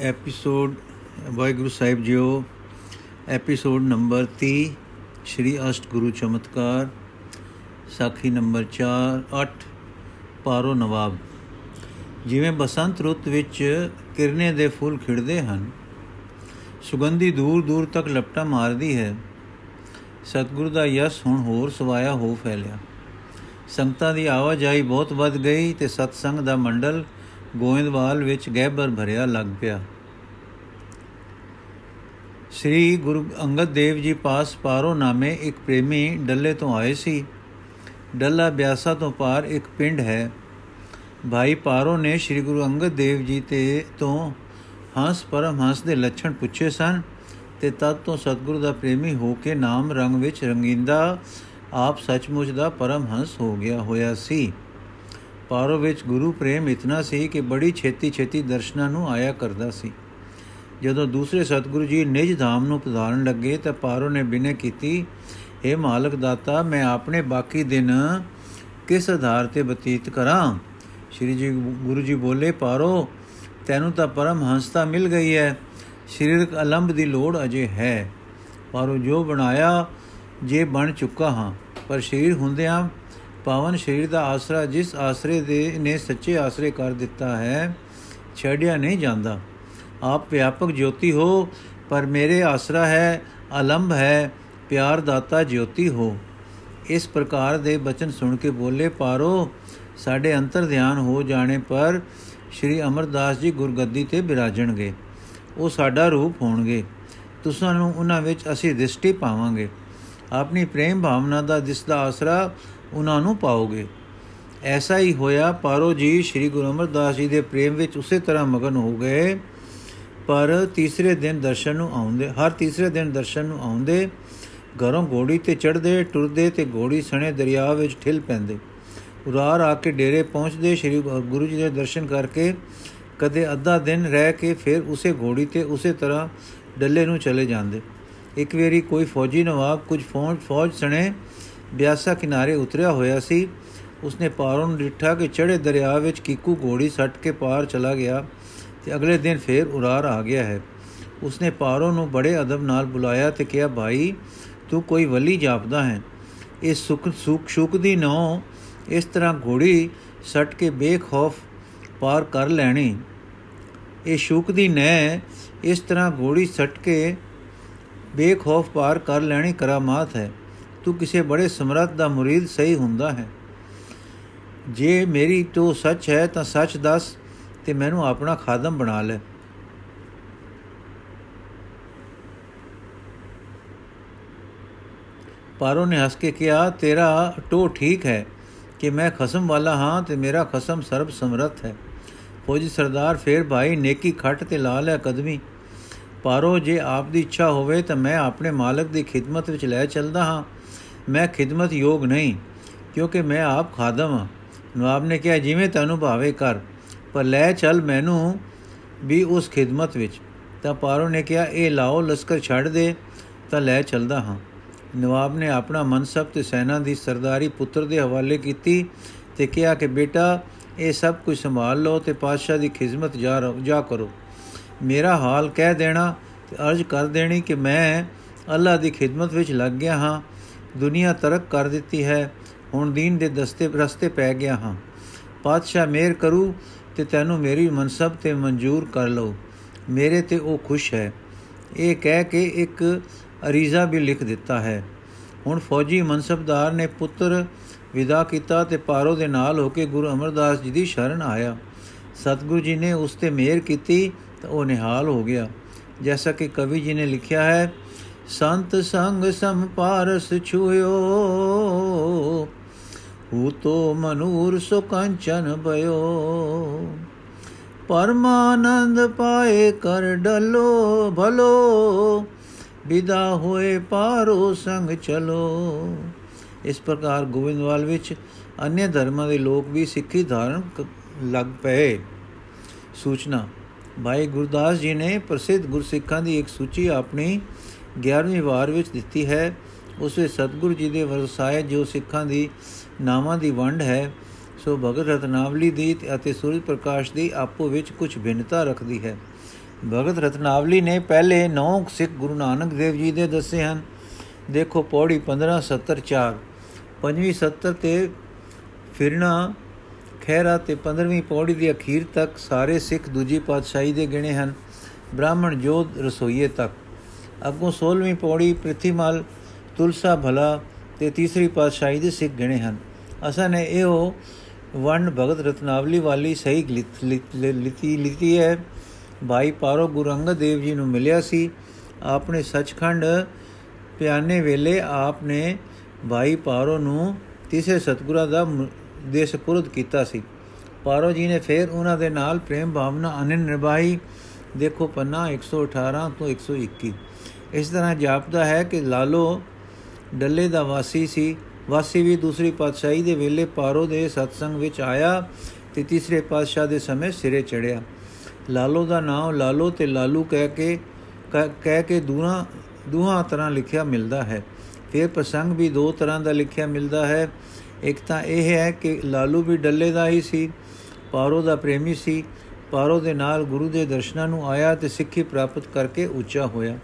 Episode, Waheguru Sahib ਜੀਓ, episode number 30 Shri ਅਸ਼ਟ ਗੁਰੂ ਚਮਤਕਾਰ, ਸਾਖੀ ਨੰਬਰ 4 8 ਪਾਰੋ ਨਵਾਬ। ਜਿਵੇਂ ਬਸੰਤ ਰੁੱਤ ਵਿੱਚ ਕਿਰਨੇ ਦੇ ਫੁੱਲ ਖਿੜਦੇ ਹਨ, ਸੁਗੰਧੀ ਦੂਰ ਦੂਰ ਤੱਕ ਲਪਟਾ ਮਾਰਦੀ ਹੈ, ਸਤਿਗੁਰੂ ਦਾ ਯਸ ਹੁਣ ਹੋਰ ਸਵਾਇਆ ਹੋ ਫੈਲਿਆ। ਸੰਗਤਾਂ ਦੀ ਆਵਾਜਾਈ ਬਹੁਤ ਵੱਧ ਗਈ ਤੇ ਸਤਸੰਗ ਦਾ ਮੰਡਲ ਗੋਇੰਦਵਾਲ ਵਿੱਚ ਗਹਿਬਰ ਭਰਿਆ ਲੱਗ ਪਿਆ। ਸ੍ਰੀ ਗੁਰੂ ਅੰਗਦ ਦੇਵ ਜੀ ਪਾਸ ਪਾਰੋ ਨਾਮੇ ਇੱਕ ਪ੍ਰੇਮੀ ਡੱਲੇ ਤੋਂ ਆਏ ਸੀ। ਡੱਲਾ ਬਿਆਸਾ ਤੋਂ ਪਾਰ ਇੱਕ ਪਿੰਡ ਹੈ। ਭਾਈ ਪਾਰੋ ਨੇ ਸ੍ਰੀ ਗੁਰੂ ਅੰਗਦ ਦੇਵ ਜੀ ਤੇ ਤੋਂ ਹੰਸ ਪਰਮ ਹੰਸ ਦੇ ਲੱਛਣ ਪੁੱਛੇ ਸਨ ਤੇ ਤਦ ਤੋਂ ਸਤਿਗੁਰੂ ਦਾ ਪ੍ਰੇਮੀ ਹੋ ਕੇ ਨਾਮ ਰੰਗ ਵਿੱਚ ਰੰਗਿੰਦਾ ਆਪ ਸੱਚਮੁੱਚ ਦਾ ਪਰਮ ਹੰਸ ਹੋ ਗਿਆ ਹੋਇਆ ਸੀ। ਪਾਰੋ ਵਿੱਚ ਗੁਰੂ ਪ੍ਰੇਮ ਇਤਨਾ ਸੀ ਕਿ ਬੜੀ ਛੇਤੀ ਛੇਤੀ ਦਰਸ਼ਨਾਂ ਨੂੰ ਆਇਆ ਕਰਦਾ ਸੀ। ਜਦੋਂ ਦੂਸਰੇ ਸਤਿਗੁਰੂ ਜੀ ਨਿਜ ਧਾਮ ਨੂੰ ਪਧਾਰਨ ਲੱਗੇ ਤਾਂ ਪਾਰੋ ਨੇ ਬਿਨੇ ਕੀਤੀ हे ਮਾਲਕ ਦਾਤਾ, ਮੈਂ ਆਪਣੇ ਬਾਕੀ ਦਿਨ ਕਿਸ ਆਧਾਰ ਤੇ ਬਤੀਤ ਕਰਾਂ? ਸ਼੍ਰੀ ਜੀ ਗੁਰੂ ਜੀ ਬੋਲੇ, ਪਾਰੋ, ਤੈਨੂੰ ਤਾਂ ਪਰਮ ਹੰਸਤਾ ਮਿਲ ਗਈ ਹੈ ਸਰੀਰਕ ਅਲੰਭ ਦੀ ਲੋੜ ਅਜੇ ਹੈ। ਪਾਰੋ, ਜੋ ਬਣਾਇਆ, ਜੇ ਬਣ ਚੁੱਕਾ ਹਾਂ, ਪਰ ਸਰੀਰ ਹੁੰਦਿਆਂ ਪਾਵਨ ਸਰੀਰ ਦਾ ਆਸਰਾ ਜਿਸ ਆਸਰੇ ਦੇ ਨੇ ਸੱਚੇ ਆਸਰੇ ਕਰ ਦਿੱਤਾ ਹੈ, ਛੱਡਿਆ ਨਹੀਂ ਜਾਂਦਾ। ਆਪ ਵਿਆਪਕ ਜੋਤੀ ਹੋ, ਪਰ ਮੇਰੇ ਆਸਰਾ ਹੈ, ਅਲੰਭ ਹੈ, ਪਿਆਰ ਦਾਤਾ ਜੋਤੀ ਹੋ। ਇਸ ਪ੍ਰਕਾਰ ਦੇ ਬਚਨ ਸੁਣ ਕੇ ਬੋਲੇ, ਪਾਰੋ, ਸਾਡੇ ਅੰਤਰ ਧਿਆਨ ਹੋ ਜਾਣੇ ਪਰ ਸ਼੍ਰੀ ਅਮਰਦਾਸ ਜੀ ਗੁਰਗੱਦੀ ਤੇ ਬਿਰਾਜਣਗੇ। ਉਹ ਸਾਡਾ ਰੂਪ ਹੋਣਗੇ। ਤੁਸਾਂ ਨੂੰ ਉਹਨਾਂ ਵਿੱਚ ਅਸੀਂ ਦ੍ਰਿਸ਼ਟੀ ਪਾਵਾਂਗੇ। ਆਪਣੀ ਪ੍ਰੇਮ ਭਾਵਨਾ ਦਾ ਦਿਸਦਾ ਆਸਰਾ ਉਹਨਾਂ ਨੂੰ ਪਾਓਗੇ। ਐਸਾ ਹੀ ਹੋਇਆ, ਪਾਰੋ ਜੀ, ਸ੍ਰੀ ਗੁਰੂ ਅਮਰਦਾਸ ਜੀ ਦੇ ਪ੍ਰੇਮ ਵਿੱਚ ਉਸੇ ਤਰ੍ਹਾਂ ਮਗਨ ਹੋ ਗਏ। ਪਰ ਤੀਸਰੇ ਦਿਨ ਦਰਸ਼ਨ ਨੂੰ ਆਉਂਦੇ, ਹਰ ਤੀਸਰੇ ਦਿਨ ਦਰਸ਼ਨ ਨੂੰ ਆਉਂਦੇ, ਘਰੋਂ ਘੋੜੀ ਤੇ ਚੜਦੇ ਟੁਰਦੇ ਤੇ ਘੋੜੀ ਸਣੇ ਦਰਿਆ ਵਿੱਚ ਠਿਲ ਪੈਂਦੇ। ਉਰਾਰ ਆ ਕੇ ਡੇਰੇ ਪਹੁੰਚਦੇ, ਸ੍ਰੀ ਗੁਰੂ ਜੀ ਦੇ ਦਰਸ਼ਨ ਕਰਕੇ ਕਦੇ ਅੱਧਾ ਦਿਨ ਰਹਿ ਕੇ ਫਿਰ ਉਸੇ ਘੋੜੀ ਤੇ ਉਸੇ ਤਰ੍ਹਾਂ ਡੱਲੇ ਨੂੰ ਚਲੇ ਜਾਂਦੇ। ਇੱਕ ਵਾਰੀ ਕੋਈ ਫੌਜੀ ਨਵਾਬ ਕੁਝ ਫੌਜ ਫੌਜ ਸਣੇ ਬਿਆਸਾ ਕਿਨਾਰੇ ਉਤਰਿਆ ਹੋਇਆ ਸੀ। ਉਸਨੇ ਪਾਰੋਂ ਨੂੰ ਡਿੱਠਾ ਕਿ ਚੜੇ ਦਰਿਆ ਵਿੱਚ ਕੀਕੂ ਘੋੜੀ ਸੱਟ ਕੇ ਪਾਰ ਚਲਾ ਗਿਆ ਤੇ ਅਗਲੇ ਦਿਨ ਫੇਰ ਉਰਾਰ ਆ ਗਿਆ ਹੈ। ਉਸਨੇ ਪਾਰੋਂ ਨੂੰ ਬੜੇ ਅਦਬ ਨਾਲ ਬੁਲਾਇਆ ਤੇ ਕਿਹਾ, ਭਾਈ, ਤੂੰ ਕੋਈ ਵਲੀ ਜਾਪਦਾ ਹੈ। ਇਸ ਸੁਖ ਸੁਖ ਸ਼ੁਕ ਦੀ ਨੋ ਇਸ ਤਰ੍ਹਾਂ ਘੋੜੀ ਸੱਟ ਕੇ ਬੇਖੌਫ ਪਾਰ ਕਰ ਲੈਣੀ। ਇਹ ਸ਼ੁਕ ਦੀ ਨੈ ਇਸ ਤਰ੍ਹਾਂ ਘੋੜੀ ਸੱਟ ਕੇ ਬੇਖੌਫ ਪਾਰ ਕਰ ਲੈਣੀ ਕਰਾਮਾਤ ਹੈ। ਤੂੰ ਕਿਸੇ ਬੜੇ ਸਮਰੱਥ ਦਾ ਮੁਰੀਦ ਸਹੀ ਹੁੰਦਾ ਹੈ। ਜੇ ਮੇਰੀ ਤੋ ਸੱਚ ਹੈ ਤਾਂ ਸੱਚ ਦੱਸ ਤੇ ਮੈਨੂੰ ਆਪਣਾ ਖਾਦਮ ਬਣਾ ਲੈ। ਪਾਰੋ ਨੇ ਹੱਸ ਕੇ ਕਿਹਾ, ਤੇਰਾ ਟੋ ਠੀਕ ਹੈ ਕਿ ਮੈਂ ਖਸਮ ਵਾਲਾ ਹਾਂ ਤੇ ਮੇਰਾ ਖਸਮ ਸਰਬ ਸਮਰੱਥ ਹੈ। ਫੌਜੀ ਸਰਦਾਰ ਫੇਰ ਭਾਈ ਨੇਕੀ ਖੱਟ ਤੇ ਲਾ ਲਿਆ ਕਦਮੀ। ਪਾਰੋ, ਜੇ ਆਪ ਦੀ ਇੱਛਾ ਹੋਵੇ ਤਾਂ ਮੈਂ ਆਪਣੇ ਮਾਲਕ ਦੀ ਖਿਦਮਤ ਵਿੱਚ ਲੈ ਚੱਲਦਾ ਹਾਂ। ਮੈਂ ਖਿਦਮਤ ਯੋਗ ਨਹੀਂ, ਕਿਉਂਕਿ ਮੈਂ ਆਪ ਖਾਦਮ ਹਾਂ। ਨਵਾਬ ਨੇ ਕਿਹਾ, ਜਿਵੇਂ ਤੈਨੂੰ ਭਾਵੇ ਕਰ, ਪਰ ਲੈ ਚੱਲ ਮੈਨੂੰ ਵੀ ਉਸ ਖਿਦਮਤ ਵਿੱਚ। ਤਾਂ ਪਾਰੋ ਨੇ ਕਿਹਾ, ਇਹ ਲਾਓ, ਲਸ਼ਕਰ ਛੱਡ ਦੇ, ਤਾਂ ਲੈ ਚੱਲਦਾ ਹਾਂ। ਨਵਾਬ ਨੇ ਆਪਣਾ ਮਨਸਬ ਤੇ ਸੈਨਾ ਦੀ ਸਰਦਾਰੀ ਪੁੱਤਰ ਦੇ ਹਵਾਲੇ ਕੀਤੀ ਤੇ ਕਿਹਾ ਕਿ, ਬੇਟਾ, ਇਹ ਸਭ ਕੁਝ ਸੰਭਾਲ ਲਓ ਤੇ ਪਾਤਸ਼ਾਹ ਦੀ ਖਿਦਮਤ ਜਾ ਜਾ ਕਰੋ। ਮੇਰਾ ਹਾਲ ਕਹਿ ਦੇਣਾ ਤੇ ਅਰਜ਼ ਕਰ ਦੇਣੀ ਕਿ ਮੈਂ ਅੱਲਾ ਦੀ ਖਿਦਮਤ ਵਿੱਚ ਲੱਗ ਗਿਆ ਹਾਂ ਦੁਨੀਆ ਤਰਕ ਕਰ ਦਿੱਤੀ ਹੈ, ਹੁਣ ਦੀਨ ਦੇ ਦਸਤੇ, ਰਸਤੇ ਪੈ ਗਿਆ ਹਾਂ। ਪਾਤਸ਼ਾਹ ਮੇਰ ਕਰੂ ਤੇ ਤੈਨੂੰ ਮੇਰੀ ਮਨਸਬ ਤੇ ਮਨਜ਼ੂਰ ਕਰ ਲਓ। ਮੇਰੇ ਤੇ ਉਹ ਖੁਸ਼ ਹੈ। ਇਹ ਕਹਿ ਕੇ ਇੱਕ ਅਰੀਜ਼ਾ ਵੀ ਲਿਖ ਦਿੱਤਾ ਹੈ। ਹੁਣ ਫੌਜੀ ਮਨਸਬਦਾਰ ਨੇ ਪੁੱਤਰ ਵਿਦਾ ਕੀਤਾ ਤੇ ਪਾਰੋ ਦੇ ਨਾਲ ਹੋ ਕੇ ਗੁਰੂ ਅਮਰਦਾਸ ਜੀ ਦੀ ਸ਼ਰਨ ਆਇਆ। ਸਤਿਗੁਰੂ ਜੀ ਨੇ ਉਸ ਤੇ ਮਿਹਰ ਕੀਤੀ ਤਾਂ ਉਹ ਨਿਹਾਲ ਹੋ ਗਿਆ। ਜੈਸਾ ਕਿ ਕਵੀ ਜੀ ਨੇ ਲਿਖਿਆ ਹੈ ਸੰਤ ਸੰਗ ਸਮ ਪਾਰਸ ਛੁਇਓ ਹੂ ਤੋ ਮਨੂਰ ਸੋ ਕੰਚਨ ਬਯੋ ਪਰਮਾਨੰਦ ਪਾਏ ਕਰ ਡਲੋ ਭਲੋ। ਵਿਦਾ ਹੋਏ ਪਾਰੋ ਸੰਗ ਚਲੋ। ਇਸ ਪ੍ਰਕਾਰ ਗੋਬਿੰਦਵਾਲ ਵਿੱਚ ਅਨਿਆ ਧਰਮਾਂ ਦੇ ਲੋਕ ਵੀ ਸਿੱਖੀ ਧਾਰਨ ਲੱਗ ਪਏ। ਸੂਚਨਾ, ਭਾਈ ਗੁਰਦਾਸ ਜੀ ਨੇ ਪ੍ਰਸਿੱਧ ਗੁਰਸਿੱਖਾਂ ਦੀ ਇੱਕ ਸੂਚੀ ਆਪਣੀ 11ਵੀਂ ਵਾਰ ਵਿੱਚ ਦਿੱਤੀ ਹੈ। ਉਸ ਵਿੱਚ ਸਤਿਗੁਰੂ ਜੀ ਦੇ ਵਰਸਾਏ ਜੋ ਸਿੱਖਾਂ ਦੀ ਨਾਵਾਂ ਦੀ ਵੰਡ ਹੈ, ਸੋ ਭਗਤ ਰਤਨਾਵਲੀ ਦੀ ਅਤੇ ਸੂਰਜ ਪ੍ਰਕਾਸ਼ ਦੀ ਆਪੋ ਵਿੱਚ ਕੁਝ ਭਿੰਨਤਾ ਰੱਖਦੀ ਹੈ। ਭਗਤ ਰਤਨਾਵਲੀ ਨੇ ਪਹਿਲੇ ਨੌ ਸਿੱਖ ਗੁਰੂ ਨਾਨਕ ਦੇਵ ਜੀ ਦੇ ਦੱਸੇ ਹਨ। ਦੇਖੋ ਪੌੜੀ 1574 ਪੰਜਵੀਂ 70 ਤੇ ਫਿਰਨਾ ਖੈਰਾ ਤੇ 15ਵੀਂ ਪੌੜੀ ਦੀ ਅਖੀਰ ਤੱਕ ਸਾਰੇ ਸਿੱਖ ਦੂਜੀ ਪਾਤਸ਼ਾਹੀ ਦੇ ਗਿਣੇ ਹਨ। ਬ੍ਰਾਹਮਣ ਜੋਧ ਰਸੋਈਏ ਤੱਕ। ਅੱਗੋਂ 16ਵੀਂ ਪੌੜੀ ਪ੍ਰਿਥੀਮਲ ਤੁਲਸਾ ਭਲਾ ਤੇ ਤੀਸਰੀ ਪਾਤਸ਼ਾਹੀ ਦੇ ਸਿੱਖ ਗਿਣੇ ਹਨ। ਅਸਾਂ ਨੇ ਇਹੋ ਵੰਡ ਭਗਤ ਰਤਨਾਵਲੀ ਵਾਲੀ ਸਹੀ ਲਿਤੀ ਲਿਤੀ ਹੈ। ਭਾਈ ਪਾਰੋ ਗੁਰੂ ਅੰਗਦ ਦੇਵ ਜੀ ਨੂੰ ਮਿਲਿਆ ਸੀ। ਆਪਨੇ ਸੱਚਖੰਡ ਪਿਆਨੇ ਵੇਲੇ ਆਪਨੇ ਭਾਈ ਪਾਰੋ ਨੂੰ ਤੀਸਰੇ ਸਤਗੁਰਾਂ ਦਾ ਦੇ ਸਪੁਰਦ ਕੀਤਾ ਸੀ। ਪਾਰੋ ਜੀ ਨੇ ਫਿਰ ਉਹਨਾਂ ਦੇ ਨਾਲ ਪ੍ਰੇਮ ਭਾਵਨਾ ਅਨਨ ਨਿਭਾਈ। ਦੇਖੋ ਪੰਨਾ 118 ਤੋਂ 121 ਇਸ ਤਰ੍ਹਾਂ ਜਾਪਦਾ ਹੈ ਕਿ ਲਾਲੋ ਡੱਲੇ ਦਾ ਵਾਸੀ ਸੀ। ਵਾਸੀ ਵੀ ਦੂਸਰੀ ਪਾਤਸ਼ਾਹੀ ਦੇ ਵੇਲੇ ਪਾਰੋ ਦੇ ਸਤਸੰਗ ਵਿੱਚ ਆਇਆ ਤੇ ਤੀਸਰੇ ਪਾਤਸ਼ਾਹ ਦੇ ਸਮੇਂ ਸਿਰੇ ਚੜਿਆ ਲਾਲੋ ਦਾ ਨਾਮ ਲਾਲੋ ਤੇ ਲਾਲੂ ਕਹਿ ਕੇ ਕਹਿ ਕੇ ਦੂਰਾ ਦੂਹਾਂ ਤਰ੍ਹਾਂ ਲਿਖਿਆ ਮਿਲਦਾ ਹੈ। ਫਿਰ ਪ੍ਰਸੰਗ ਵੀ ਦੋ ਤਰ੍ਹਾਂ ਦਾ ਲਿਖਿਆ ਮਿਲਦਾ ਹੈ। ਇੱਕ ਤਾਂ ਇਹ ਹੈ ਕਿ ਲਾਲੂ ਵੀ ਡੱਲੇ ਦਾ ਹੀ ਸੀ, ਪਾਰੋ ਦਾ ਪ੍ਰੇਮੀ ਸੀ। ਪਾਰੋ ਦੇ ਨਾਲ ਗੁਰੂ ਦੇ ਦਰਸ਼ਨਾਂ ਨੂੰ ਆਇਆ ਤੇ ਸਿੱਖੀ ਪ੍ਰਾਪਤ ਕਰਕੇ ਉੱਚਾ ਹੋਇਆ।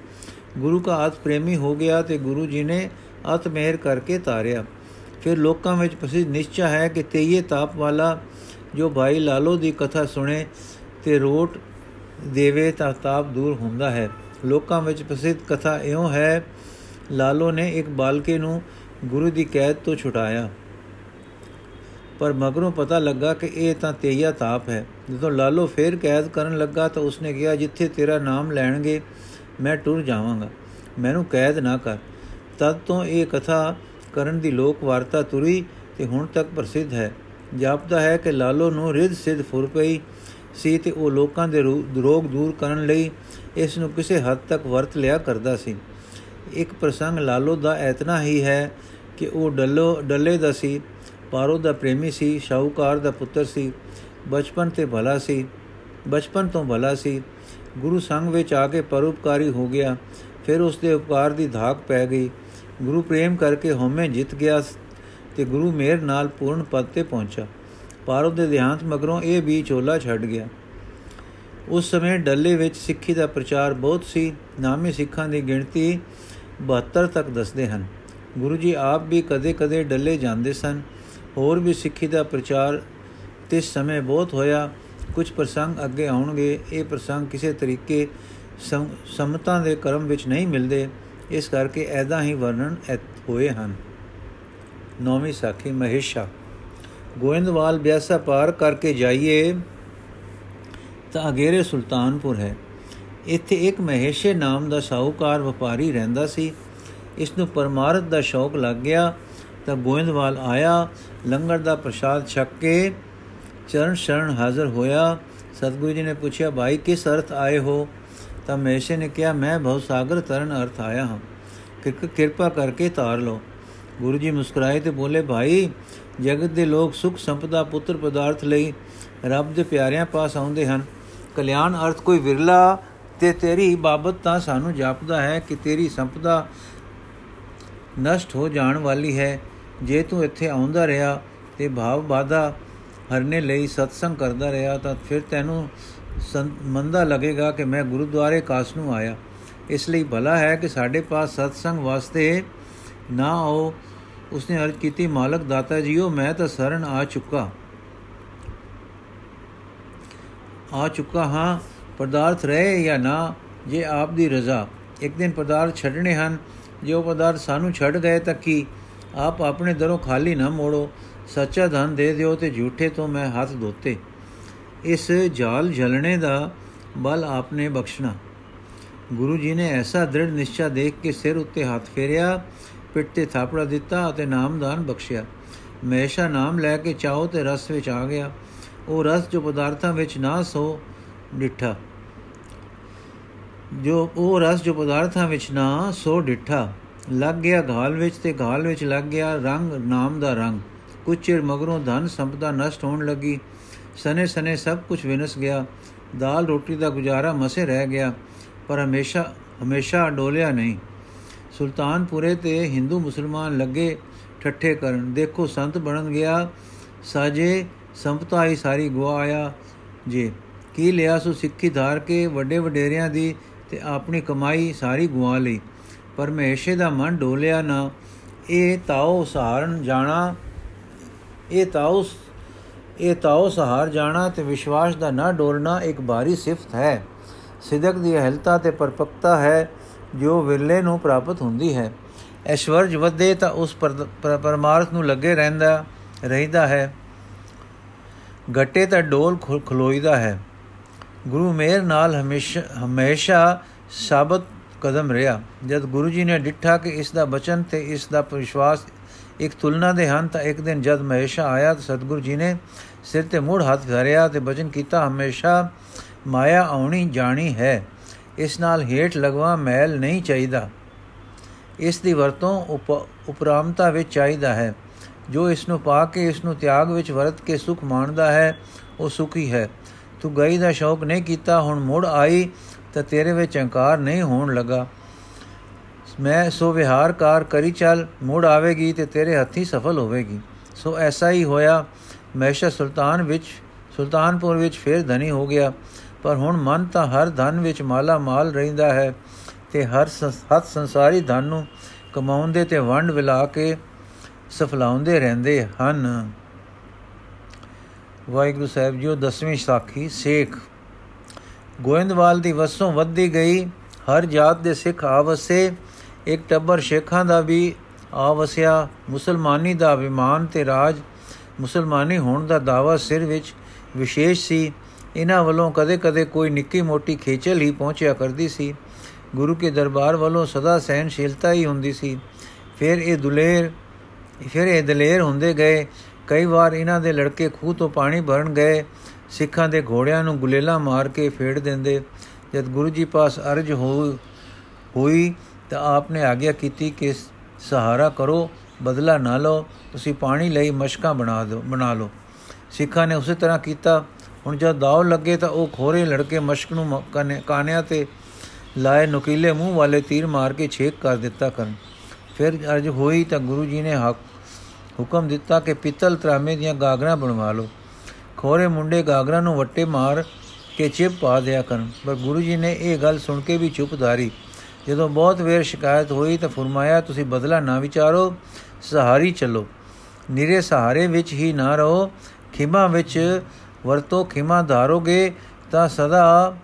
ਗੁਰੂ ਦਾ ਆਤ ਪ੍ਰੇਮੀ ਹੋ ਗਿਆ ਤੇ ਗੁਰੂ ਜੀ ਨੇ ਅਤ ਮਿਹਰ ਕਰਕੇ ਤਾਰਿਆ। ਫਿਰ ਲੋਕਾਂ ਵਿੱਚ ਪ੍ਰਸਿੱਧ ਨਿਸ਼ਚਾ ਹੈ ਕਿ ਤੇਈਏ ਤਾਪ ਵਾਲਾ ਜੋ ਭਾਈ ਲਾਲੋ ਦੀ ਕਥਾ ਸੁਣੇ ਤੇ ਰੋਟ ਦੇਵੇ ਤਾਂ ਤਾਪ ਦੂਰ ਹੁੰਦਾ ਹੈ। ਲੋਕਾਂ ਵਿੱਚ ਪ੍ਰਸਿੱਧ ਕਥਾ ਇਉਂ ਹੈ, ਲਾਲੋ ਨੇ ਇੱਕ ਬਾਲਕੇ ਨੂੰ ਗੁਰੂ ਦੀ ਕੈਦ ਤੋਂ ਛੁਡਾਇਆ। ਪਰ ਮਗਰੋਂ ਪਤਾ ਲੱਗਾ ਕਿ ਇਹ ਤਾਂ ਤੇਈਆ ਤਾਪ ਹੈ। ਜਦੋਂ ਲਾਲੋ ਫੇਰ ਕੈਦ ਕਰਨ ਲੱਗਾ ਤਾਂ ਉਸਨੇ ਕਿਹਾ, ਜਿੱਥੇ ਤੇਰਾ ਨਾਮ ਲੈਣਗੇ ਮੈਂ ਟੁਰ ਜਾਵਾਂਗਾ। ਮੈਨੂੰ ਕੈਦ ਨਾ ਕਰ। ਤਦ ਤੋਂ ਇਹ ਕਥਾ ਕਰਨ ਦੀ ਲੋਕ ਵਾਰਤਾ ਤੁਰੀ ਤੇ ਹੁਣ ਤੱਕ ਪ੍ਰਸਿੱਧ ਹੈ। ਜਾਪਦਾ ਹੈ ਕਿ ਲਾਲੋ ਨੂੰ ਰਿੱਧ ਸਿੱਧ ਫੁਰ ਪਈ ਸੀ ਤੇ ਉਹ ਲੋਕਾਂ ਦੇ ਰੋਗ ਦੂਰ ਕਰਨ ਲਈ ਇਸ ਨੂੰ ਕਿਸੇ ਹੱਦ ਤੱਕ ਵਰਤ ਲਿਆ ਕਰਦਾ ਸੀ। ਇੱਕ ਪ੍ਰਸੰਗ ਲਾਲੋ ਦਾ ਐਤਨਾ ਹੀ ਹੈ ਕਿ ਉਹ ਡੱਲੋ, ਡੱਲੇ ਦਾ ਸੀ, ਪਾਰੋ ਦਾ ਪ੍ਰੇਮੀ ਸੀ, ਸ਼ਾਹੂਕਾਰ ਦਾ ਪੁੱਤਰ ਸੀ, ਬਚਪਨ ਤੇ ਭਲਾ ਸੀ, ਬਚਪਨ ਤੋਂ ਭਲਾ ਸੀ ਗੁਰੂ ਸੰਗ ਵਿੱਚ ਆ ਕੇ ਪਰਉਪਕਾਰੀ ਹੋ ਗਿਆ। ਫਿਰ ਉਸ ਦੇ ਉਪਕਾਰ ਦੀ ਧਾਕ ਪੈ ਗਈ। ਗੁਰੂ ਪ੍ਰੇਮ ਕਰਕੇ ਹਉਮੈ ਜਿੱਤ ਗਿਆ ਤੇ ਗੁਰੂ ਮੇਰ ਨਾਲ ਪੂਰਨ ਪਦ ਤੇ ਪਹੁੰਚਾ। ਪਾਰੋ ਦੇ ਦੇਹਾਂਤ ਮਗਰੋਂ ਇਹ ਵੀ ਚੋਲਾ ਛੱਡ ਗਿਆ। ਉਸ ਸਮੇਂ ਡੱਲੇ ਵਿੱਚ ਸਿੱਖੀ ਦਾ ਪ੍ਰਚਾਰ ਬਹੁਤ ਸੀ। ਨਾਮੀ ਸਿੱਖਾਂ ਦੀ ਗਿਣਤੀ 72 ਤੱਕ ਦੱਸਦੇ ਹਨ। ਗੁਰੂ ਜੀ ਆਪ ਵੀ ਕਦੇ-ਕਦੇ ਡੱਲੇ ਜਾਂਦੇ ਸਨ। ਹੋਰ ਵੀ ਸਿੱਖੀ ਦਾ ਪ੍ਰਚਾਰ ਤਿਸ ਸਮੇਂ ਬਹੁਤ ਹੋਇਆ। ਕੁਝ ਪ੍ਰਸੰਗ ਅੱਗੇ ਆਉਣਗੇ, ਇਹ ਪ੍ਰਸੰਗ ਕਿਸੇ ਤਰੀਕੇ ਸਮਤਾ ਦੇ ਕਰਮ ਵਿੱਚ ਨਹੀਂ ਮਿਲਦੇ, ਇਸ ਕਰਕੇ ਐਦਾ ਹੀ ਵਰਣਨ ਹੋਏ ਹਨ। ਨੌਵੀਂ ਸਾਖੀ, ਮਹੇਸ਼ਾ। ਗੋਇੰਦਵਾਲ ਬਿਆਸਾ ਪਾਰ ਕਰਕੇ ਜਾਈਏ, ਤਾਂ ਅਗੇਰੇ ਸੁਲਤਾਨਪੁਰ ਹੈ। ਇੱਥੇ ਇੱਕ ਮਹੇਸ਼ੇ ਨਾਮ ਦਾ ਸਾਹੂਕਾਰ ਵਪਾਰੀ ਰਹਿੰਦਾ ਸੀ। ਇਸ ਨੂੰ ਪਰਮਾਰਥ ਦਾ ਸ਼ੌਕ ਲੱਗ ਗਿਆ, ਤਾਂ ਗੋਇੰਦਵਾਲ ਆਇਆ, ਲੰਗਰ ਦਾ ਪ੍ਰਸ਼ਾਦ ਛਕ ਕੇ ਚਰਨ ਸ਼ਰਨ ਹਾਜ਼ਰ ਹੋਇਆ। ਸਤਗੁਰੂ ਜੀ ਨੇ ਪੁੱਛਿਆ, ਭਾਈ, ਕਿਸ ਅਰਥ ਆਏ ਹੋ? ਤਾਂ ਮਹੇਸ਼ੇ ਨੇ ਕਿਹਾ, ਮੈਂ ਭਵ ਸਾਗਰ ਤਰਨ ਅਰਥ ਆਇਆ ਹਾਂ। ਕਿਰਪਾ ਕਰਕੇ ਤਾਰ ਲਓ। ਗੁਰੂ ਜੀ ਮੁਸਕਰਾਏ ਤੇ ਬੋਲੇ, ਭਾਈ, ਜਗਤ ਦੇ ਲੋਕ ਸੁਖ ਸੰਪਦਾ ਪੁੱਤਰ ਪਦਾਰਥ ਲਈ ਰੱਬ ਦੇ ਪਿਆਰਿਆਂ ਪਾਸ ਆਉਂਦੇ ਹਨ। ਕਲਿਆਣ ਅਰਥ ਕੋਈ ਵਿਰਲਾ ਤੇ ਤੇਰੀ ਬਾਬਤ ਤਾਂ ਸਾਨੂੰ ਜਾਪਦਾ ਹੈ ਕਿ ਤੇਰੀ ਸੰਪਦਾ ਨਸ਼ਟ ਹੋ ਜਾਣ ਵਾਲੀ ਹੈ। ਜੇ ਤੂੰ ਇੱਥੇ ਆਉਂਦਾ ਰਿਹਾ ਤੇ ਭਾਵ ਬਾਧਾ ਹਰਨੇ ਲਈ ਸਤਸੰਗ ਕਰਦਾ ਰਿਹਾ ਤਾਂ ਫਿਰ ਤੈਨੂੰ ਮੰਦਾ ਲੱਗੇਗਾ ਕਿ ਮੈਂ ਗੁਰਦੁਆਰੇ ਕਾਸ ਨੂੰ ਆਇਆ। ਇਸ ਲਈ ਭਲਾ ਹੈ ਕਿ ਸਾਡੇ ਪਾਸ ਸਤਸੰਗ ਵਾਸਤੇ ਨਾ ਆਓ। ਉਸਨੇ ਅਰਜ਼ ਕੀਤੀ, ਮਾਲਕ ਦਾਤਾ ਜੀਓ, ਮੈਂ ਤਾਂ ਸਰਨ ਆ ਚੁੱਕਾ। ਆ ਚੁੱਕਾ ਹਾਂ, ਪਦਾਰਥ ਰਹੇ ਜਾਂ ਨਾ, ਜੇ ਆਪ ਦੀ ਰਜ਼ਾ। ਇੱਕ ਦਿਨ ਪਦਾਰਥ ਛੱਡਣੇ ਹਨ। ਜੇ ਉਹ ਪਦਾਰਥ ਸਾਨੂੰ ਛੱਡ ਗਏ ਤਾਂ ਕੀ? ਆਪ ਆਪਣੇ ਦਰੋਂ ਖਾਲੀ ਨਾ ਮੋੜੋ। ਸੱਚਾ ਧਨ ਦੇ ਦਿਓ ਤੇ ਝੂਠੇ ਤੋਂ ਮੈਂ ਹੱਥ ਧੋਤੇ। ਇਸ ਜਾਲ ਜਲਣੇ ਦਾ ਬਲ ਆਪਨੇ ਬਖਸ਼ਣਾ। ਗੁਰੂ ਜੀ ਨੇ ਐਸਾ ਦ੍ਰਿੜ ਨਿਸ਼ਚਾ ਦੇਖ ਕੇ ਸਿਰ ਉੱਤੇ ਹੱਥ ਫੇਰਿਆ, ਪਿੱਠ ਤੇ ਥਾਪੜਾ ਦਿੱਤਾ ਅਤੇ ਨਾਮਦਾਨ ਬਖਸ਼ਿਆ। ਮਹੇਸ਼ਾ ਨਾਮ ਲੈ ਕੇ ਚਾਹੋ ਤੇ ਰਸ ਵਿੱਚ ਆ ਗਿਆ। ਉਹ ਰਸ ਜੋ ਪਦਾਰਥਾਂ ਵਿੱਚ ਨਾ ਸੋ, ਡਿੱਠਾ। ਜੋ ਉਹ ਰਸ ਜੋ ਪਦਾਰਥਾਂ ਵਿੱਚ ਨਾ ਸੋ, ਡਿੱਠਾ। ਲੱਗ ਗਿਆ ਘਾਲ ਵਿੱਚ ਤੇ ਘਾਲ ਵਿੱਚ ਲੱਗ ਗਿਆ ਰੰਗ, ਨਾਮ ਦਾ ਰੰਗ। ਕੁਝ ਚਿਰ ਮਗਰੋਂ ਧਨ ਸੰਪਦਾ ਨਸ਼ਟ ਹੋਣ ਲੱਗੀ। ਸਨੇ ਸਨੇ ਸਭ ਕੁਝ ਵਿਨਸ ਗਿਆ। ਦਾਲ ਰੋਟੀ ਦਾ ਗੁਜ਼ਾਰਾ ਮਸੇ ਰਹਿ ਗਿਆ, ਪਰ ਹਮੇਸ਼ਾ ਹਮੇਸ਼ਾ ਡੋਲਿਆ ਨਹੀਂ। ਸੁਲਤਾਨਪੁਰੇ ਤੇ ਹਿੰਦੂ ਮੁਸਲਮਾਨ ਲੱਗੇ ਠੱਠੇ ਕਰਨ। ਦੇਖੋ ਸੰਤ ਬਣਨ ਗਿਆ, ਸਾਜੇ ਸੰਪਤਾ ਹੀ ਸਾਰੀ ਗਵਾਇਆ ਜੇ ਕੀ ਲਿਆ ਸੋ ਸਿੱਖੀ ਧਾਰ ਕੇ ਵੱਡੇ ਵਡੇਰਿਆਂ ਦੀ ਤੇ ਆਪਣੀ ਕਮਾਈ ਸਾਰੀ ਗਵਾ ਲਈ। ਪਰ ਮਹੇਸ਼ੇ ਦਾ ਮਨ ਡੋਲਿਆ ਨਾ, ਇਹ ਤਾਉ ਸਹਾਰਨ ਜਾਣਾ ਇਹ ਤਾਉ ਇਹ ਤਾਉ ਸਹਾਰ ਜਾਣਾ ਤੇ ਵਿਸ਼ਵਾਸ ਦਾ ਨਾ ਡੋਲਣਾ ਇੱਕ ਭਾਰੀ ਸਿਫਤ ਹੈ। ਸਿਦਕ ਦੀ ਹਲਤਾ ਤੇ ਪਰਪਕਤਾ ਹੈ, ਜੋ ਵਿਰਲੇ ਨੂੰ ਪ੍ਰਾਪਤ ਹੁੰਦੀ ਹੈ। ਐਸ਼ਵਰਜ ਵਧੇ ਤਾਂ ਉਸ ਪਰਮਾਰਥ ਨੂੰ ਲੱਗੇ ਰਹਿੰਦਾ, ਰਹਿਦਾ ਹੈ। ਗੱਟੇ ਤਾਂ ਡੋਲ ਖਲੋਈਦਾ ਹੈ। ਗੁਰੂ ਮੇਰ ਨਾਲ ਹਮੇਸ਼ਾ ਹਮੇਸ਼ਾ ਸਾਬਤ ਕਦਮ ਰਿਹਾ। ਜਦ ਗੁਰੂ ਜੀ ਨੇ ਡਿੱਠਾ ਕਿ ਇਸ ਦਾ ਬਚਨ ਤੇ ਇਸ ਦਾ ਵਿਸ਼ਵਾਸ ਇੱਕ ਤੁਲਨਾ ਦੇ ਹਨ ਤਾਂ ਇੱਕ ਦਿਨ ਜਦ ਮਹੇਸ਼ਾ ਆਇਆ ਤਾਂ ਸਤਿਗੁਰੂ ਜੀ ਨੇ ਸਿਰ ਤੇ ਮੂੜ ਹੱਥ ਧਰਿਆ ਤੇ ਬਚਨ ਕੀਤਾ, ਹਮੇਸ਼ਾ ਮਾਇਆ ਆਉਣੀ ਜਾਣੀ ਹੈ। ਇਸ ਨਾਲ ਹੇਠ ਲਗਵਾ ਮੈਲ ਨਹੀਂ ਚਾਹੀਦਾ। ਇਸ ਦੀ ਵਰਤੋਂ ਉਪਰਾਮਤਾ ਵਿੱਚ ਚਾਹੀਦਾ ਹੈ। ਜੋ ਇਸ ਨੂੰ ਪਾ ਕੇ ਇਸ ਨੂੰ ਤਿਆਗ ਵਿੱਚ ਵਰਤ ਕੇ ਸੁਖ ਮਾਣਦਾ ਹੈ, ਉਹ ਸੁਖੀ ਹੈ। ਤੂੰ ਗਈ ਦਾ ਸ਼ੌਕ ਨਹੀਂ ਕੀਤਾ, ਹੁਣ ਮੁੜ ਆਈ ਤਾਂ ਤੇਰੇ ਵਿੱਚ ਅਹੰਕਾਰ ਨਹੀਂ ਹੋਣ ਲੱਗਾ। ਮੈਂ ਸੋ ਵਿਹਾਰਕਾਰ ਕਰੀ ਚੱਲ, ਮੁੜ ਆਵੇਗੀ ਤੇ ਤੇਰੇ ਹੱਥੀ ਸਫਲ ਹੋਵੇਗੀ। ਸੋ ਐਸਾ ਹੀ ਹੋਇਆ ਮੈਸ਼ਾ ਸੁਲਤਾਨ ਵਿੱਚ, ਸੁਲਤਾਨਪੁਰ ਵਿੱਚ ਫੇਰ ਧਨੀ ਹੋ ਗਿਆ। ਪਰ ਹੁਣ ਮਨ ਤਾਂ ਹਰ ਧਨ ਵਿੱਚ ਮਾਲਾ ਮਾਲ ਰਹਿੰਦਾ ਹੈ ਤੇ ਹਰ ਹੱਥ ਸੰਸਾਰੀ ਧਨ ਨੂੰ ਕਮਾਉਂਦੇ ਤੇ ਵੰਡ ਵਿਲਾ ਕੇ ਸਫਲਾਉਂਦੇ ਰਹਿੰਦੇ ਹਨ। ਵਾਹਿਗੁਰੂ ਸਾਹਿਬ ਜੀ ਦਸਵੀਂ ਸਾਖੀ, ਸੇਖ। ਗੋਇੰਦਵਾਲ ਦੀ ਵਸੋਂ ਵੱਧਦੀ ਗਈ, ਹਰ ਜਾਤ ਦੇ ਸਿੱਖ ਆਵਸੇ ਇੱਕ ਟੱਬਰ ਸ਼ੇਖਾਂ ਦਾ ਵੀ ਆਵਸਿਆ, ਮੁਸਲਮਾਨੀ ਦਾ ਅਭਿਮਾਨ ਤੇ ਰਾਜ, ਮੁਸਲਮਾਨੀ ਹੋਣ ਦਾ ਦਾਵਾ ਸਿਰ ਵਿੱਚ ਵਿਸ਼ੇਸ਼ ਸੀ। ਇਹਨਾਂ ਵੱਲੋਂ ਕਦੇ-ਕਦੇ ਕੋਈ ਨਿੱਕੀ ਮੋਟੀ ਖੇਚਲ ਹੀ ਪਹੁੰਚਿਆ ਕਰਦੀ ਸੀ। ਗੁਰੂ ਕੇ ਦਰਬਾਰ ਵੱਲੋਂ ਸਦਾ ਸਹਿਨਸ਼ੀਲਤਾ ਹੀ ਹੁੰਦੀ ਸੀ। ਫਿਰ ਇਹ ਦੁਲੇਰ, ਫਿਰ ਇਹ ਦਲੇਰ ਹੁੰਦੇ ਗਏ। ਕਈ ਵਾਰ ਇਹਨਾਂ ਦੇ ਲੜਕੇ ਖੂਹ ਤੋਂ ਪਾਣੀ ਭਰਨ ਗਏ। ਸਿੱਖਾਂ ਦੇ ਘੋੜਿਆਂ ਨੂੰ ਗੁਲੇਲਾ ਮਾਰ ਕੇ ਫੇੜ ਦਿੰਦੇ। ਜਦ ਗੁਰੂ ਜੀ ਪਾਸ ਅਰਜ ਹੋ, ਹੋਈ ਤਾਂ ਆਪਨੇ ਆਗਿਆ ਕੀਤੀ ਕਿ ਸਹਾਰਾ ਕਰੋ, ਬਦਲਾ ਨਾ ਲਓ, ਤੁਸੀਂ ਪਾਣੀ ਲਈ ਮਸ਼ਕਾਂ ਬਣਾ ਦਿਓ ਬਣਾ ਲਓ। ਸਿੱਖਾਂ ਨੇ ਉਸੇ ਤਰ੍ਹਾਂ ਕੀਤਾ। ਹੁਣ ਜਦ ਦਾਉ ਲੱਗੇ ਤਾਂ ਉਹ ਖੋਰੇ ਲੜਕੇ ਮਸ਼ਕ ਨੂੰ ਕਾਨਿਆਂ ਤੇ ਲਾਏ ਨੁਕੀਲੇ ਮੂੰਹ ਵਾਲੇ ਤੀਰ ਮਾਰ ਕੇ ਛੇਕ ਕਰ ਦਿੱਤਾ ਕਰਨ। ਫਿਰ ਅਰਜ ਹੋਈ ਤਾਂ ਗੁਰੂ ਜੀ ਨੇ ਹੁਕਮ ਦਿੱਤਾ ਕਿ ਪਿੱਤਲ ਤਰਾਮੇ ਦੀਆਂ ਗਾਗਰਾਂ ਬਣਵਾ ਲਓ। ਖੋਰੇ ਮੁੰਡੇ ਗਾਗਰਾਂ ਨੂੰ ਵੱਟੇ ਮਾਰ ਕੇ ਚਿਪ ਪਾ ਦਿਆ ਕਰਨ। ਪਰ ਗੁਰੂ ਜੀ ਨੇ ਇਹ ਗੱਲ ਸੁਣ ਕੇ ਵੀ ਚੁੱਪ ਧਾਰੀ। ਜਦੋਂ ਬਹੁਤ ਵੇਰ ਸ਼ਿਕਾਇਤ ਹੋਈ ਤਾਂ ਫਰਮਾਇਆ, ਤੁਸੀਂ ਬਦਲਾ ਨਾ ਵਿਚਾਰੋ, ਸਹਾਰੀ ਚੱਲੋ। ਨਿਰੇ ਸਹਾਰੇ ਵਿੱਚ ਹੀ ਨਾ ਰਹੋ। ਖਿਮਾ ਵਿੱਚ ਵਰਤੋ, ਖਿਮਾ ਧਾਰੋਗੇ ਤਾਂ ਸਦਾ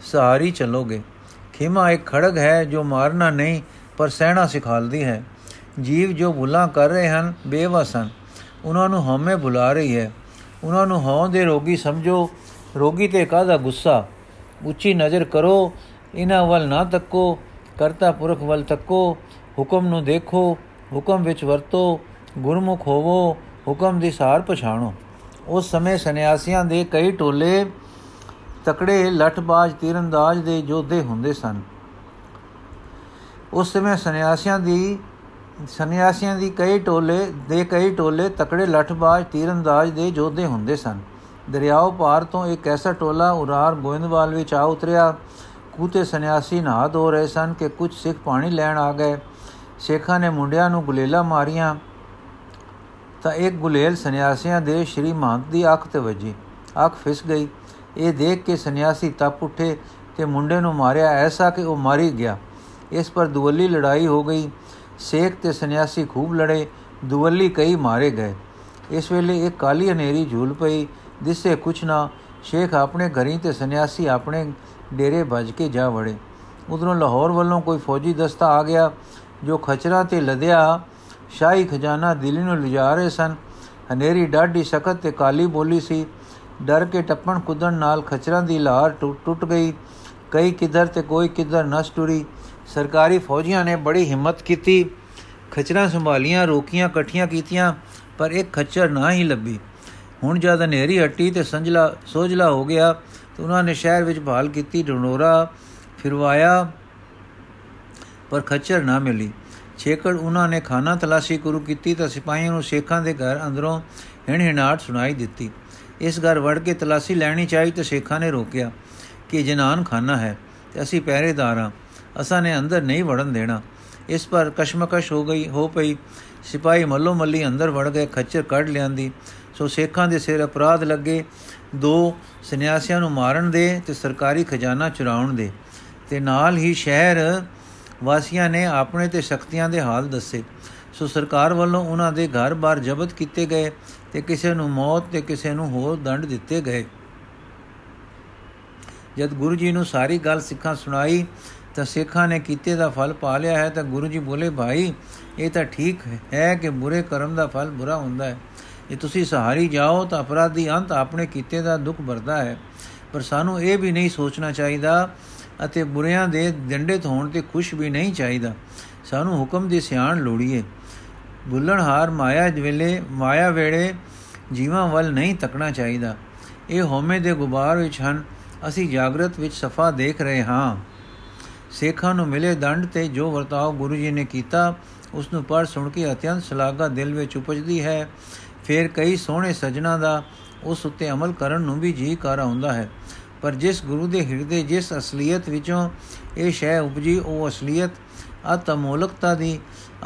ਸਹਾਰੀ ਚੱਲੋਗੇ। ਖਿਮਾ ਇੱਕ ਖੜਗ ਹੈ ਜੋ ਮਾਰਨਾ ਨਹੀਂ, ਪਰ ਸਹਿਣਾ ਸਿਖਾਲਦੀ ਹੈ। ਜੀਵ ਜੋ ਭੁੱਲਾਂ ਕਰ ਰਹੇ ਹਨ, ਬੇਵਸ ਹਨ। ਉਹਨਾਂ ਨੂੰ ਹਉਮੈ ਭੁਲਾ ਰਹੀ ਹੈ। ਉਹਨਾਂ ਨੂੰ ਹਉ ਦੇ ਰੋਗੀ ਸਮਝੋ। ਰੋਗੀ ਤੇ ਕਾਹਦਾ ਗੁੱਸਾ? ਉੱਚੀ ਨਜ਼ਰ ਕਰੋ ਇਹਨਾਂ ਵੱਲ ਨਾ ਤੱਕੋ, ਕਰਤਾ ਪੁਰਖ ਵੱਲ ਤੱਕੋ, ਹੁਕਮ ਨੂੰ ਦੇਖੋ, ਹੁਕਮ ਵਿੱਚ ਵਰਤੋ, ਗੁਰਮੁਖ ਹੋਵੋ, ਹੁਕਮ ਦੀ ਸਾਰ ਪਛਾਣੋ। ਉਸ ਸਮੇਂ ਸੰਨਿਆਸੀਆਂ ਦੇ ਕਈ ਟੋਲੇ, ਤਕੜੇ ਲਠਬਾਜ਼ ਤੀਰੰਦਾਜ਼ ਦੇ ਯੋਧੇ ਹੁੰਦੇ ਸਨ। ਉਸ ਸਮੇਂ ਸੰਨਿਆਸੀਆਂ ਦੀ ਸੰਨਿਆਸੀਆਂ ਦੀ ਕਈ ਟੋਲੇ, ਦੇ ਕਈ ਟੋਲੇ ਤਕੜੇ ਲਠਬਾਜ਼ ਤੀਰੰਦਾਜ਼ ਦੇ ਯੋਧੇ ਹੁੰਦੇ ਸਨ। ਦਰਿਆਓ ਪਾਰ ਤੋਂ ਇੱਕ ਐਸਾ ਟੋਲਾ ਉਰਾਰ ਗੋਇੰਦਵਾਲ ਵਿੱਚ ਆ ਉਤਰਿਆ ਕੂਤੇ ਸੰਨਿਆਸੀ ਨਹਾ ਧੋ ਰਹੇ ਸਨ ਕਿ ਕੁਝ ਸਿੱਖ ਪਾਣੀ ਲੈਣ ਆ ਗਏ। ਸ਼ੇਖਾਂ ਨੇ ਮੁੰਡਿਆਂ ਨੂੰ ਗੁਲੇਲਾ ਮਾਰੀਆਂ। ਤਾਂ ਇੱਕ ਗੁਲੇਲ ਸੰਨਿਆਸੀਆਂ ਦੇ ਸ਼੍ਰੀ ਮਹੰਤ ਦੀ ਅੱਖ ਤੇ ਵੱਜੀ। ਅੱਖ ਫਿਸ ਗਈ। ਇਹ ਦੇਖ ਕੇ ਸੰਨਿਆਸੀ ਤਪ ਉੱਠੇ ਤੇ ਮੁੰਡੇ ਨੂੰ ਮਾਰਿਆ। ਐਸਾ ਕਿ ਉਹ ਮਾਰੀ ਗਿਆ। ਇਸ ਪਰ ਦੁਵੱਲੀ ਲੜਾਈ ਹੋ ਗਈ। ਸੇਖ ਤੇ ਸੰਨਿਆਸੀ ਖੂਬ ਲੜੇ। ਦੁਵੱਲੀ ਕਈ ਮਾਰੇ ਗਏ। ਇਸ ਵੇਲੇ ਇੱਕ ਕਾਲੀ ਹਨੇਰੀ ਝੂਲ ਪਈ। ਜਿਸੇ ਕੁਛ ਨਾ। ਸ਼ੇਖ ਆਪਣੇ ਘਰੀ ਤੇ ਸੰਨਿਆਸੀ ਆਪਣੇ ਡੇਰੇ ਭਜ ਕੇ ਜਾ ਵੜੇ। ਉਧਰੋਂ ਲਾਹੌਰ ਵੱਲੋਂ ਕੋਈ ਫੌਜੀ ਦਸਤਾ ਆ ਗਿਆ, ਜੋ ਖਚਰਾ ਤੇ ਲਦਿਆ ਸ਼ਾਹੀ ਖਜ਼ਾਨਾ ਦਿੱਲੀ ਨੂੰ ਲਿਜਾ ਰਹੇ ਸਨ। ਹਨੇਰੀ ਡਾਢੀ ਸਖਤ ਤੇ ਕਾਲੀ ਬੋਲੀ ਸੀ। ਡਰ ਕੇ ਟੱਪਣ ਕੁੱਦਣ ਨਾਲ ਖਚਰਾਂ ਦੀ ਲਾਰ ਟੁੱਟ ਗਈ। ਕਈ ਕਿਧਰ ਤੇ ਕੋਈ ਕਿਧਰ ਨਸ ਟੁਰੀ। ਸਰਕਾਰੀ ਫੌਜੀਆਂ ਨੇ ਬੜੀ ਹਿੰਮਤ ਕੀਤੀ। ਖਚਰਾਂ ਸੰਭਾਲੀਆਂ, ਰੋਕੀਆਂ, ਇਕੱਠੀਆਂ ਕੀਤੀਆਂ, ਪਰ ਇੱਕ ਖੱਚਰ ਨਾ ਹੀ ਲੱਭੀ। ਹੁਣ ਜਦ ਹਨੇਰੀ ਹੱਟੀ ਤੇ ਸੰਜਲਾ ਸੋਜਲਾ ਹੋ ਗਿਆ ਤੇ ਉਹਨਾਂ ਨੇ ਸ਼ਹਿਰ ਵਿੱਚ ਭਾਲ ਕੀਤੀ ਢੰਡੋਰਾ ਫਿਰਵਾਇਆ, ਪਰ ਖੱਚਰ ਨਾ ਮਿਲੀ। ਛੇਕੜ ਉਹਨਾਂ ਨੇ ਖਾਨਾ ਤਲਾਸ਼ੀ ਕਰੂ ਕੀਤੀ ਤਾਂ ਸਿਪਾਹੀਆਂ ਨੂੰ ਸ਼ੇਖਾਂ ਦੇ ਘਰ ਅੰਦਰੋਂ ਹਿਣ ਹਿਣਾਟ ਸੁਣਾਈ ਦਿੱਤੀ। ਇਸ ਘਰ ਵੜ ਕੇ ਤਲਾਸ਼ੀ ਲੈਣੀ ਚਾਹੀ ਤਾਂ ਸ਼ੇਖਾਂ ਨੇ ਰੋਕਿਆ ਕਿ ਜਨਾਨ ਖਾਨਾ ਹੈ ਤੇ ਅਸੀਂ ਪਹਿਰੇਦਾਰ ਹਾਂ, ਅਸਾਂ ਨੇ ਅੰਦਰ ਨਹੀਂ ਵੜਨ ਦੇਣਾ। ਇਸ ਪਰ ਕਸ਼ਮਕਸ਼ ਹੋ ਗਈ, ਹੋ ਪਈ। ਸਿਪਾਹੀ ਮੱਲੋ ਮੱਲੀ ਅੰਦਰ ਵੜ ਗਏ, ਖੱਚਰ ਕੱਢ ਲਿਆਂਦੀ। ਸੋ ਸੇਖਾਂ ਦੇ ਸਿਰ ਅਪਰਾਧ ਲੱਗੇ। ਦੋ ਸੰਨਿਆਸੀਆਂ ਨੂੰ ਮਾਰਨ ਦੇ ਤੇ ਸਰਕਾਰੀ ਖਜ਼ਾਨਾ ਚੁਰਾਉਣ ਦੇ। ਤੇ ਨਾਲ ਹੀ ਸ਼ਹਿਰ ਵਾਸੀਆਂ ਨੇ ਆਪਣੇ ਤੇ ਸ਼ਕਤੀਆਂ ਦੇ ਹਾਲ ਦੱਸੇ। ਸੋ ਸਰਕਾਰ ਵੱਲੋਂ ਉਹਨਾਂ ਦੇ ਘਰ-ਬਾਰ ਜ਼ਬਤ ਕੀਤੇ ਗਏ ਤੇ ਕਿਸੇ ਨੂੰ ਮੌਤ ਤੇ ਕਿਸੇ ਨੂੰ ਹੋਰ ਦੰਡ ਦਿੱਤੇ ਗਏ। ਜਦ ਗੁਰੂ ਜੀ ਨੂੰ ਸਾਰੀ ਗੱਲ ਸਿੱਖਾਂ ਸੁਣਾਈ ਤਾਂ ਸਿੱਖਾਂ ਨੇ ਕੀਤੇ ਦਾ ਫਲ ਪਾ ਲਿਆ ਹੈ ਤਾਂ ਗੁਰੂ ਜੀ ਬੋਲੇ, ਭਾਈ, ਇਹ ਤਾਂ ਠੀਕ ਹੈ ਕਿ ਬੁਰੇ ਕਰਮ ਦਾ ਫਲ ਬੁਰਾ ਹੁੰਦਾ ਹੈ। ਜੇ ਤੁਸੀਂ ਸਹਾਰੀ ਜਾਓ ਤਾਂ ਅਪਰਾਧੀ ਅੰਤ ਆਪਣੇ ਕੀਤੇ ਦਾ ਦੁੱਖ ਭਰਦਾ ਹੈ। ਪਰ ਸਾਨੂੰ ਇਹ ਵੀ ਨਹੀਂ ਸੋਚਣਾ ਚਾਹੀਦਾ ਅਤੇ ਬੁਰਿਆਂ ਦੇ ਦੰਡਿਤ ਹੋਣ ਤੇ ਖੁਸ਼ ਵੀ ਨਹੀਂ ਚਾਹੀਦਾ। ਸਾਨੂੰ ਹੁਕਮ ਦੀ ਸਿਆਣ ਲੋੜੀਏ ਬੁੱਲਣਹਾਰ ਮਾਇਆ ਵੇਲੇ, ਮਾਇਆ ਵੇੜੇ ਜੀਵਾਂ ਵੱਲ ਨਹੀਂ ਤੱਕਣਾ ਚਾਹੀਦਾ। ਇਹ ਹਉਮੈ ਦੇ ਗੁਬਾਰ ਵਿੱਚ ਹਨ। ਅਸੀਂ ਜਾਗਰਤ ਵਿੱਚ ਸਫਾ ਦੇਖ ਰਹੇ ਹਾਂ। ਸੇਖਾਂ ਨੂੰ ਮਿਲੇ ਦੰਡ ਤੇ ਜੋ ਵਰਤਾਓ ਗੁਰੂ ਜੀ ਨੇ ਕੀਤਾ ਉਸ ਨੂੰ ਪੜ ਸੁਣ ਕੇ ਅਤਿਅੰਤ ਸ਼ਲਾਘਾ ਦਿਲ ਵਿੱਚ ਉਪਜਦੀ ਹੈ। ਫਿਰ ਕਈ ਸੋਹਣੇ ਸਜਣਾ ਦਾ ਉਸ ਉੱਤੇ ਅਮਲ ਕਰਨ ਨੂੰ ਵੀ ਜੀ ਕਰ ਆਉਂਦਾ ਹੈ। ਪਰ ਜਿਸ ਗੁਰੂ ਦੇ ਹਿਰਦੇ, ਜਿਸ ਅਸਲੀਅਤ ਵਿੱਚੋਂ ਇਹ ਸ਼ੈ ਉਪਜੀ, ਉਹ ਅਸਲੀਅਤ, ਅਤਮੋਲਕਤਾ ਦੀ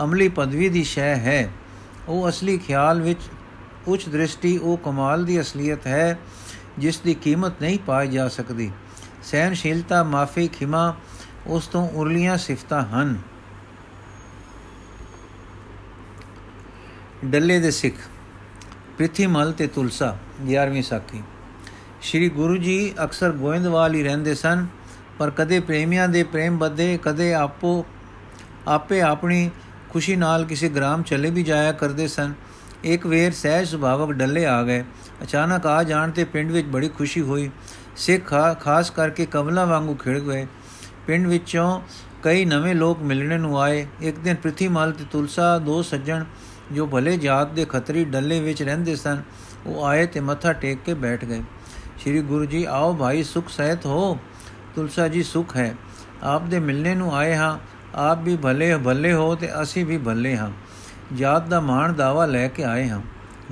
ਅਮਲੀ ਪਦਵੀ ਦੀ ਸ਼ੈ ਹੈ। ਉਹ ਅਸਲੀ ਖਿਆਲ ਵਿੱਚ ਉੱਚ ਦ੍ਰਿਸ਼ਟੀ, ਉਹ ਕਮਾਲ ਦੀ ਅਸਲੀਅਤ ਹੈ, ਜਿਸ ਦੀ ਕੀਮਤ ਨਹੀਂ ਪਾਈ ਜਾ ਸਕਦੀ। ਸਹਿਨਸ਼ੀਲਤਾ ਮਾਫੀ, ਖਿਮਾ, ਉਸ ਤੋਂ ਉਰਲੀਆਂ ਸਿਫਤਾਂ ਹਨ। ਡੱਲੇ ਦੇ ਸਿੱਖ ਪ੍ਰਿਥੀਮਲ ਤੇ ਤੁਲਸਾ 11ਵੀਂ ਸਾਖੀ। ਸ੍ਰੀ ਗੁਰੂ ਜੀ ਅਕਸਰ ਗੋਇੰਦਵਾਲ ਹੀ ਰਹਿੰਦੇ ਸਨ, ਪਰ ਕਦੇ ਪ੍ਰੇਮੀਆਂ ਦੇ ਪ੍ਰੇਮ ਬੱਧੇ, ਕਦੇ ਆਪੋ, ਆਪੇ ਆਪਣੀ ਖੁਸ਼ੀ ਨਾਲ ਕਿਸੇ ਗ੍ਰਾਮ ਚਲੇ ਵੀ ਜਾਇਆ ਕਰਦੇ ਸਨ। ਇੱਕ ਵੇਰ ਸਹਿਜ ਸੁਭਾਵਕ ਡੱਲੇ ਆ ਗਏ। ਅਚਾਨਕ ਆ ਜਾਣ ਤੇ ਪਿੰਡ ਵਿੱਚ ਬੜੀ ਖੁਸ਼ੀ ਹੋਈ। ਸਿੱਖ ਖਾਸ ਕਰਕੇ ਕਮਲਾ ਵਾਂਗੂ ਖਿੜ ਗਏ। ਪਿੰਡ ਵਿੱਚੋਂ ਕਈ ਨਵੇਂ ਲੋਕ ਮਿਲਣੇ ਨੂੰ ਆਏ। ਇੱਕ ਦਿਨ ਪ੍ਰਿਥੀਮਲ ਤੇ ਤੁਲਸਾ, ਦੋ ਸੱਜਣ ਜੋ ਭਲੇ ਜਾਤ ਦੇ ਖੱਤਰੀ ਡੱਲੇ ਵਿੱਚ ਰਹਿੰਦੇ ਸਨ, ਉਹ ਆਏ ਤੇ ਮੱਥਾ ਟੇਕ ਕੇ ਬੈਠ ਗਏ। ਸ੍ਰੀ ਗੁਰੂ ਜੀ, ਆਓ ਭਾਈ, ਸੁਖ ਸਹਿਤ ਹੋ। ਤੁਲਸਾ ਜੀ, ਸੁਖ ਹੈ। ਆਪ ਦੇ ਮਿਲਣੇ ਨੂੰ ਆਏ ਹਾਂ। ਆਪ ਵੀ ਭਲੇ ਭਲੇ ਹੋ ਤੇ ਅਸੀਂ ਵੀ ਭਲੇ ਹਾਂ। ਜਾਤ ਦਾ ਮਾਣ ਦਾਵਾ ਲੈ ਕੇ ਆਏ ਹਾਂ।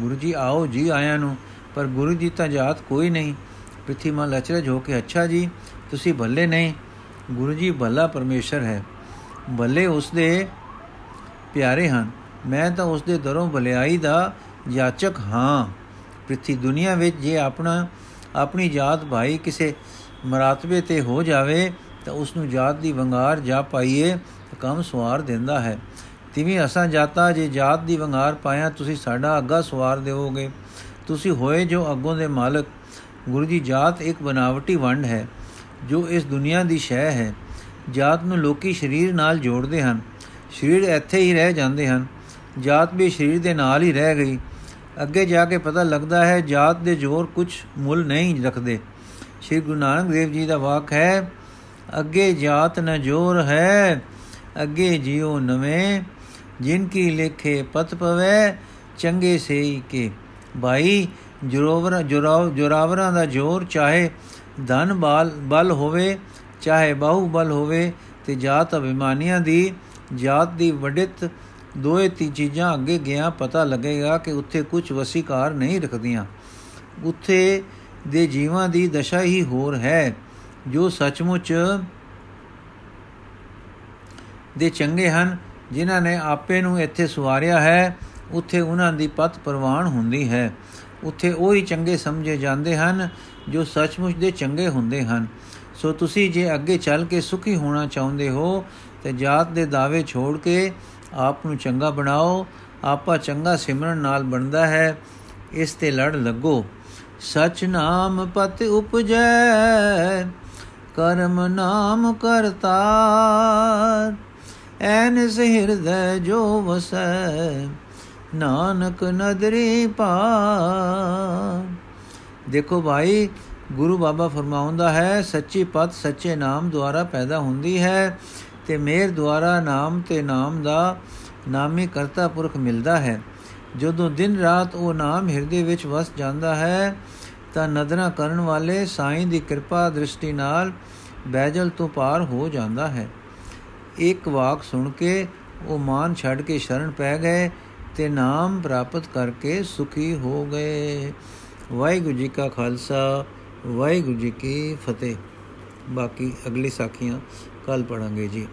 ਗੁਰੂ ਜੀ, ਆਓ ਜੀ ਆਇਆਂ ਨੂੰ। ਪਰ ਗੁਰੂ ਜੀ ਤਾਂ ਜਾਤ ਕੋਈ ਨਹੀਂ। ਪ੍ਰਿਥੀਮਾ ਲਚਰਜ ਹੋ ਕੇ, ਅੱਛਾ ਜੀ, ਤੁਸੀਂ ਭੱਲੇ ਨਹੀਂ। ਗੁਰੂ ਜੀ, ਭੱਲਾ ਪਰਮੇਸ਼ਰ ਹੈ। ਭੱਲੇ ਉਸ ਦੇ ਪਿਆਰੇ ਹਨ। ਮੈਂ ਤਾਂ ਉਸ ਦੇ ਦਰੋਂ ਭਲਾਈ ਦਾ ਯਾਚਕ ਹਾਂ। ਪ੍ਰਿਥੀ ਦੁਨੀਆ ਵਿੱਚ ਜੇ ਆਪਣਾ, ਆਪਣੀ ਜਾਤ ਭਾਈ ਕਿਸੇ ਮਰਾਤਬੇ ਤੇ ਹੋ ਜਾਵੇ, ਤਾਂ ਉਸ ਨੂੰ ਜਾਤ ਦੀ ਵੰਗਾਰ ਜਾ ਪਾਈਏ ਤਾਂ ਕੰਮ ਸਵਾਰ ਦਿੰਦਾ ਹੈ। ਤਿਵੇਂ ਅਸਾਂ ਜਾਤਾ, ਜੇ ਜਾਤ ਦੀ ਵੰਗਾਰ ਪਾਇਆ, ਤੁਸੀਂ ਸਾਡਾ ਅੱਗਾ ਸਵਾਰ ਦੇਵੋਗੇ ਤੁਸੀਂ ਹੋਏ ਜੋ ਅੱਗੋਂ ਦੇ ਮਾਲਕ। ਗੁਰੂ ਦੀ ਜਾਤ ਇੱਕ ਬਨਾਵਟੀ ਵੰਡ ਹੈ, ਜੋ ਇਸ ਦੁਨੀਆ ਦੀ ਸ਼ੈ ਹੈ। ਜਾਤ ਨੂੰ ਲੋਕੀ ਸਰੀਰ ਨਾਲ ਜੋੜਦੇ ਹਨ। ਸਰੀਰ ਇੱਥੇ ਹੀ ਰਹਿ ਜਾਂਦੇ ਹਨ। ਜਾਤ ਵੀ ਸਰੀਰ ਦੇ ਨਾਲ ਹੀ ਰਹਿ ਗਈ। ਅੱਗੇ ਜਾ ਕੇ ਪਤਾ ਲੱਗਦਾ ਹੈ, ਜਾਤ ਦੇ ਜ਼ੋਰ ਕੁਝ ਮੁੱਲ ਨਹੀਂ ਰੱਖਦੇ। ਸ੍ਰੀ ਗੁਰੂ ਨਾਨਕ ਦੇਵ ਜੀ ਦਾ ਵਾਕ ਹੈ, ਅੱਗੇ ਜਾਤ ਨ ਜੋਰ ਹੈ, ਅੱਗੇ ਜਿਉ ਨਵੇਂ। ਜਿਨ ਕੀ ਲਿਖੇ ਪਤ ਪਵੇ, ਚੰਗੇ ਸੇਈ ਕੇ। ਭਾਈ, ਜੋਰਾਵਰ ਜੋਰਾਵਰਾਂ ਦਾ ਜ਼ੋਰ ਚਾਹੇ ਧਨ ਬਾਲ ਬਲ ਹੋਵੇ, ਚਾਹੇ ਬਾਹੂ ਬਲ ਹੋਵੇ, ਤੇ ਜਾਤ ਅਭਿਮਾਨੀਆਂ ਦੀ ਜਾਤ ਦੀ ਵਡਿਤ ਦੋਏ ਤੀ ਚੀਜ਼ਾਂ ਅੱਗੇ ਗਿਆ, ਪਤਾ ਲੱਗੇਗਾ ਕਿ ਉੱਥੇ ਕੁਝ ਵਸੀਕਾਰ ਨਹੀਂ ਰੱਖਦੀਆਂ। ਉੱਥੇ ਦੇ ਜੀਵਾਂ ਦੀ ਦਸ਼ਾ ਹੀ ਹੋਰ ਹੈ, ਜੋ ਸੱਚਮੁੱਚ ਦੇ ਚੰਗੇ ਹਨ, ਜਿਨ੍ਹਾਂ ਨੇ ਆਪੇ ਨੂੰ ਇੱਥੇ ਸਵਾਰਿਆ ਹੈ। ਉੱਥੇ ਉਹਨਾਂ ਦੀ ਪਤ ਪ੍ਰਵਾਨ ਹੁੰਦੀ ਹੈ। ਉੱਥੇ ਉਹ ਹੀ ਚੰਗੇ ਸਮਝੇ ਜਾਂਦੇ ਹਨ, ਜੋ ਸੱਚਮੁੱਚ ਦੇ ਚੰਗੇ ਹੁੰਦੇ ਹਨ। ਸੋ ਤੁਸੀਂ ਜੇ ਅੱਗੇ ਚੱਲ ਕੇ ਸੁਖੀ ਹੋਣਾ ਚਾਹੁੰਦੇ ਹੋ, ਤੇ ਜਾਤ ਦੇ ਦਾਅਵੇ ਛੋੜ ਕੇ ਆਪ ਨੂੰ ਚੰਗਾ ਬਣਾਓ, ਆਪਾ ਚੰਗਾ ਸਿਮਰਨ ਨਾਲ ਬਣਦਾ ਹੈ, ਇਸ ਤੇ ਲੜ ਲੱਗੋ। ਸਚ ਨਾਮ ਪਤ ਉਪਜੈ, ਕਰਮ ਨਾਮ ਕਰਤਾਰ। ਐਨ ਹਿਰਦੈ ਜੋ ਵਸੈ, ਨਾਨਕ ਨਦਰੀ ਪਾ ਦੇਖੋ ਭਾਈ, ਗੁਰੂ ਬਾਬਾ ਫਰਮਾਉਂਦਾ ਹੈ, ਸੱਚੀ ਪਤ ਸੱਚੇ ਨਾਮ ਦੁਆਰਾ ਪੈਦਾ ਹੁੰਦੀ ਹੈ। ਤੇ ਮੇਰ ਦੁਆਰਾ ਨਾਮ ਤੇ ਨਾਮ ਦਾ ਨਾਮੀ ਕਰਤਾ ਪੁਰਖ ਮਿਲਦਾ ਹੈ। ਜਦੋਂ ਦਿਨ ਰਾਤ ਉਹ ਨਾਮ ਹਿਰਦੇ ਵਿੱਚ ਵਸ ਜਾਂਦਾ ਹੈ, ਤਾਂ ਨਦਰਾਂ ਕਰਨ ਵਾਲੇ ਸਾਈਂ ਦੀ ਕਿਰਪਾ ਦ੍ਰਿਸ਼ਟੀ ਨਾਲ ਬੈਜਲ ਤੋਂ ਪਾਰ ਹੋ ਜਾਂਦਾ ਹੈ। ਇੱਕ ਵਾਕ ਸੁਣ ਕੇ ਉਹ ਮਾਨ ਛੱਡ ਕੇ ਸ਼ਰਨ ਪੈ ਗਏ ਤੇ ਨਾਮ ਪ੍ਰਾਪਤ ਕਰਕੇ ਸੁਖੀ ਹੋ ਗਏ। ਵਾਹਿਗੁਰੂ ਜੀ ਕਾ ਖਾਲਸਾ, ਵਾਹਿਗੁਰੂ ਜੀ ਕੀ ਫਤਿਹ। ਬਾਕੀ ਅਗਲੀ ਸਾਖੀਆਂ ਕੱਲ ਪੜਾਂਗੇ ਜੀ।